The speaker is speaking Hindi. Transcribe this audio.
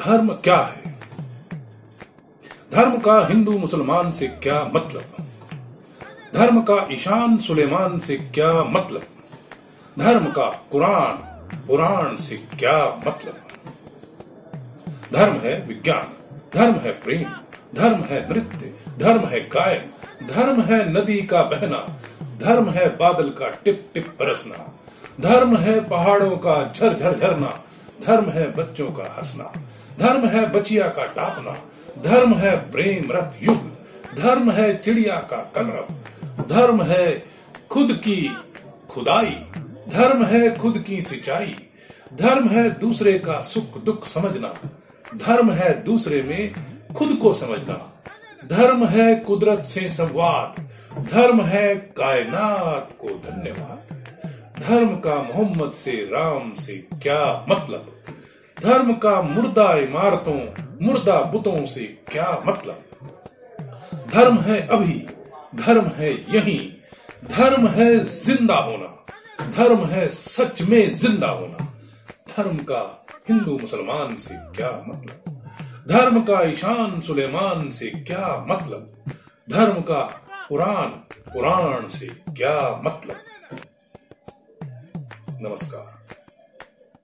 धर्म क्या है? धर्म का हिंदू मुसलमान से क्या मतलब? धर्म का ईशान सुलेमान से क्या मतलब? धर्म का कुरान, पुराण से क्या मतलब? धर्म है विज्ञान, धर्म है प्रेम, धर्म है नृत्य, धर्म है गायन, धर्म है नदी का बहना, धर्म है बादल का टिप टिप बरसना, धर्म है पहाड़ों का झरझर झरना धर्म है बच्चों का हंसना धर्म है बचिया का टापना धर्म है प्रेम रथ युग धर्म है चिड़िया का कलरव धर्म है खुद की खुदाई धर्म है खुद की सिंचाई धर्म है दूसरे का सुख दुख समझना धर्म है दूसरे में खुद को समझना धर्म है कुदरत से संवाद धर्म है कायनात को धन्यवाद धर्म का मोहम्मद से, राम से क्या मतलब? धर्म का मुर्दा इमारतों, मुर्दा बुतों से क्या मतलब? धर्म है अभी, धर्म है यही। धर्म है ज़िंदा होना, धर्म है सच में ज़िंदा होना। धर्म का हिंदू मुसलमान से क्या मतलब? धर्म का ईशान सुलेमान से क्या मतलब? धर्म का कुरान पुराण से क्या मतलब? नमस्कार